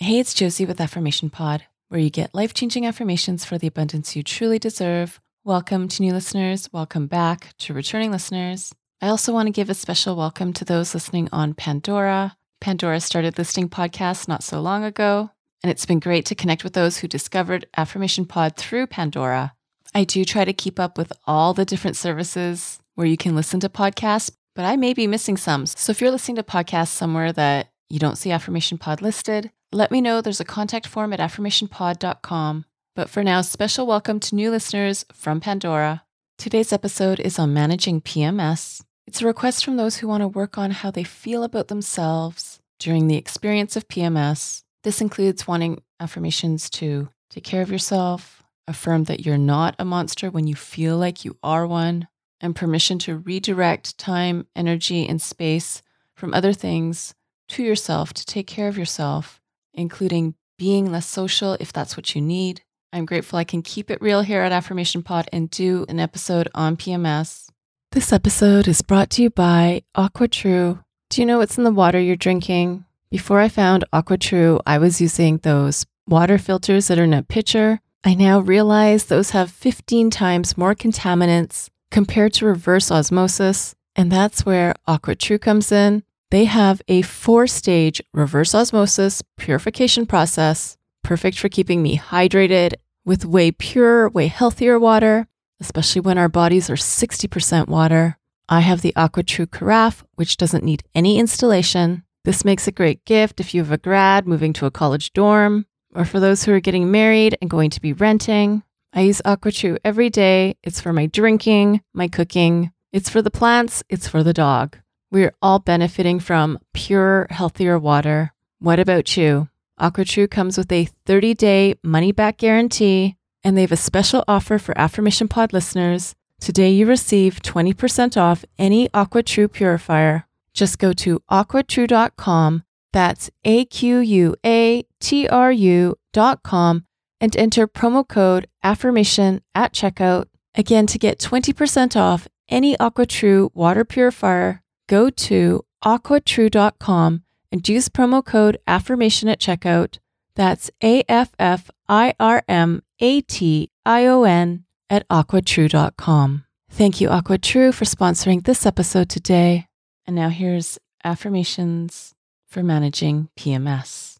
Hey, it's Josie with Affirmation Pod, where you get life changing affirmations for the abundance you truly deserve. Welcome to new listeners. Welcome back to returning listeners. I also want to give a special welcome to those listening on Pandora. Pandora started listing podcasts not so long ago, and it's been great to connect with those who discovered Affirmation Pod through Pandora. I do try to keep up with all the different services where you can listen to podcasts, but I may be missing some. So if you're listening to podcasts somewhere that you don't see Affirmation Pod listed, let me know there's a contact form at affirmationpod.com. But for now, special welcome to new listeners from Pandora. Today's episode is on managing PMS. It's a request from those who want to work on how they feel about themselves during the experience of PMS. This includes wanting affirmations to take care of yourself, affirm that you're not a monster when you feel like you are one, and permission to redirect time, energy, and space from other things to yourself to take care of yourself including being less social if that's what you need. I'm grateful I can keep it real here at Affirmation Pod and do an episode on PMS. This episode is brought to you by AquaTrue. Do you know what's in the water you're drinking? Before I found AquaTrue, I was using those water filters that are in a pitcher. I now realize those have 15 times more contaminants compared to reverse osmosis, and that's where AquaTrue comes in. They have a four stage reverse osmosis purification process, perfect for keeping me hydrated with way purer, way healthier water, especially when our bodies are 60% water. I have the AquaTrue Carafe, which doesn't need any installation. This makes a great gift if you have a grad moving to a college dorm, or for those who are getting married and going to be renting. I use AquaTrue every day. It's for my drinking, my cooking, it's for the plants, it's for the dog. We're all benefiting from pure, healthier water. What about you? AquaTrue comes with a 30 day money back guarantee, and they have a special offer for Affirmation Pod listeners. Today, you receive 20% off any AquaTrue purifier. Just go to aquatrue.com, that's A Q U A T R U.com, and enter promo code AFFIRMATION at checkout. Again, to get 20% off any AquaTrue water purifier, go to aquatrue.com and use promo code affirmation at checkout. That's A F F I R M A T I O N at aquatrue.com. Thank you, AquaTrue, for sponsoring this episode today. And now here's affirmations for managing PMS.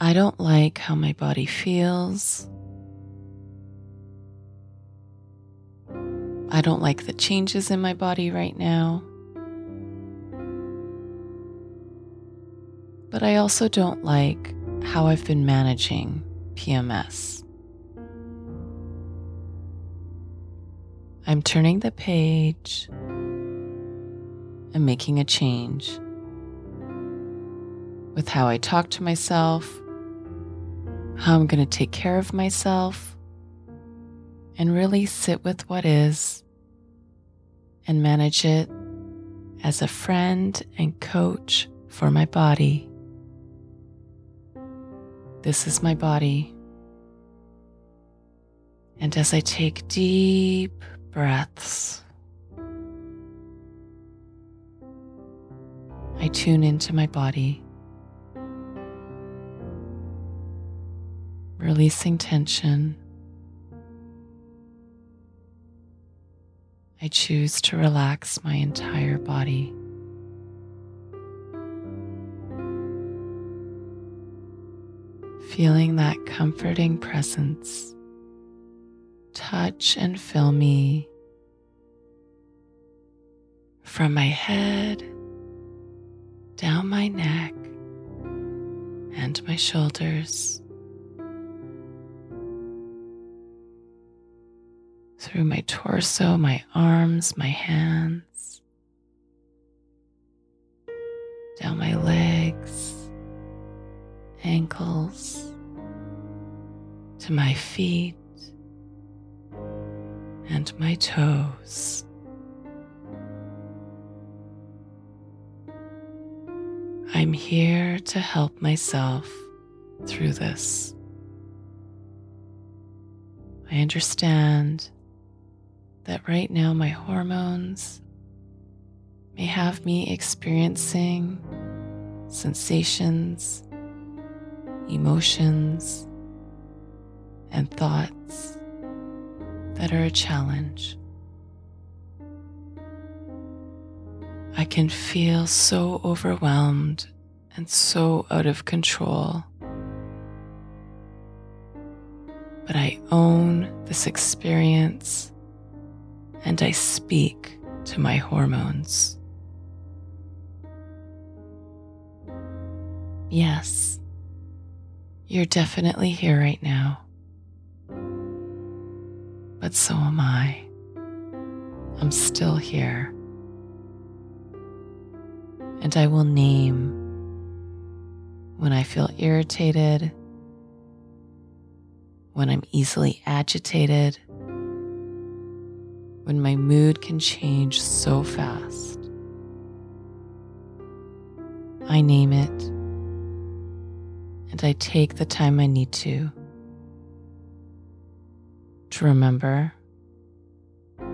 I don't like how my body feels. I don't like the changes in my body right now. But I also don't like how I've been managing PMS. I'm turning the page and making a change with how I talk to myself, how I'm going to take care of myself, and really sit with what is and manage it as a friend and coach for my body. This is my body. And as I take deep breaths, I tune into my body, releasing tension. I choose to relax my entire body. Feeling that comforting presence touch and fill me from my head down my neck and my shoulders. Through my torso, my arms, my hands, down my legs, ankles, to my feet and my toes. I'm here to help myself through this. I understand that right now my hormones may have me experiencing sensations, emotions, and thoughts that are a challenge. I can feel so overwhelmed and so out of control. But I own this experience and I speak to my hormones. Yes, you're definitely here right now. But so am I. I'm still here and I will name when I feel irritated, when I'm easily agitated, when my mood can change so fast. I name it and I take the time I need to to remember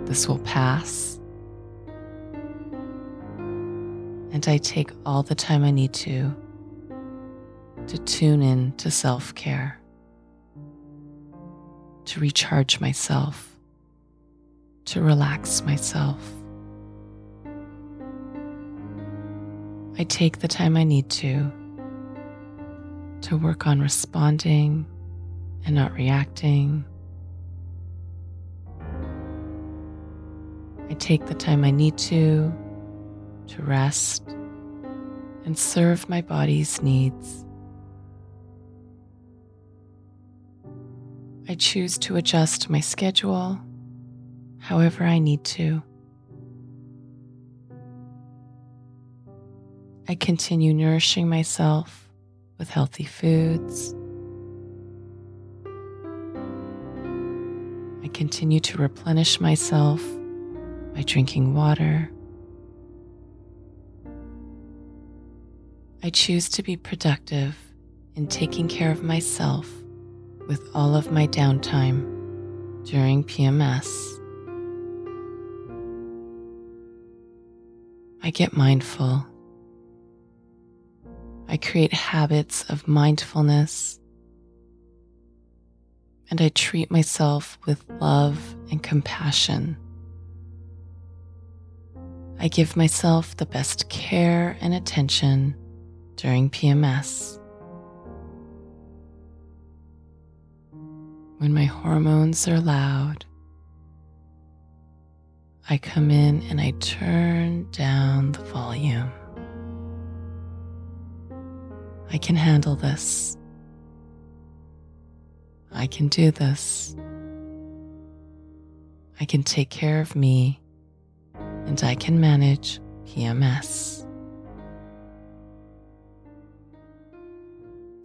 this will pass and I take all the time I need to to tune in to self care, to recharge myself, to relax myself. I take the time I need to to work on responding and not reacting. I take the time I need to to rest and serve my body's needs. I choose to adjust my schedule however I need to. I continue nourishing myself with healthy foods. I continue to replenish myself by drinking water. I choose to be productive in taking care of myself with all of my downtime during PMS. I get mindful. I create habits of mindfulness. And I treat myself with love and compassion. I give myself the best care and attention during PMS. When my hormones are loud, I come in and I turn down the volume. I can handle this. I can do this. I can take care of me and I can manage PMS.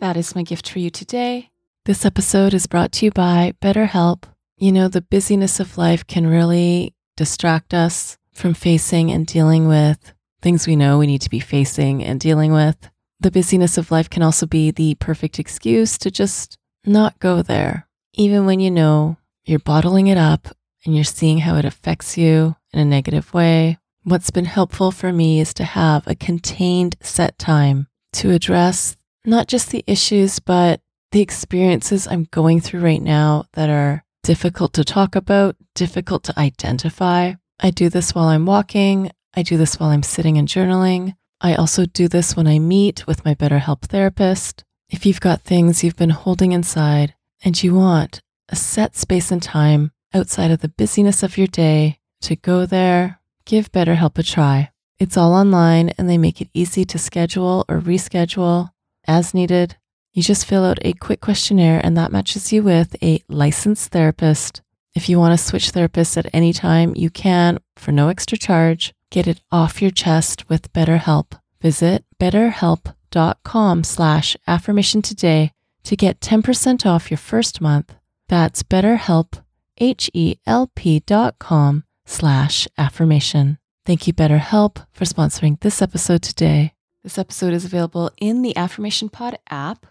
That is my gift for you today. This episode is brought to you by BetterHelp. You know, the busyness of life can really distract us from facing and dealing with things we know we need to be facing and dealing with. The busyness of life can also be the perfect excuse to just not go there, even when you know you're bottling it up and you're seeing how it affects you in a negative way. What's been helpful for me is to have a contained set time to address not just the issues, but the experiences I'm going through right now that are difficult to talk about, difficult to identify. I do this while I'm walking. I do this while I'm sitting and journaling. I also do this when I meet with my BetterHelp therapist. If you've got things you've been holding inside and you want a set space and time outside of the busyness of your day to go there, give BetterHelp a try. It's all online and they make it easy to schedule or reschedule as needed. You just fill out a quick questionnaire and that matches you with a licensed therapist. If you want to switch therapists at any time, you can for no extra charge. Get it off your chest with BetterHelp. Visit betterhelp.com slash affirmation today to get 10% off your first month. That's betterhelp, H-E-L-P dot com slash affirmation. Thank you, BetterHelp, for sponsoring this episode today. This episode is available in the Affirmation Pod app.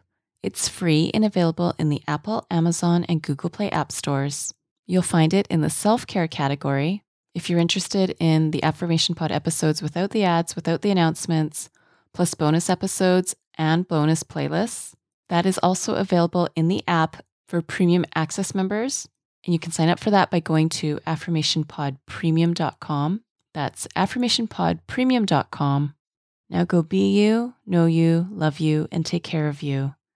It's free and available in the Apple, Amazon, and Google Play app stores. You'll find it in the self care category. If you're interested in the Affirmation Pod episodes without the ads, without the announcements, plus bonus episodes and bonus playlists, that is also available in the app for premium access members. And you can sign up for that by going to affirmationpodpremium.com. That's affirmationpodpremium.com. Now go be you, know you, love you, and take care of you.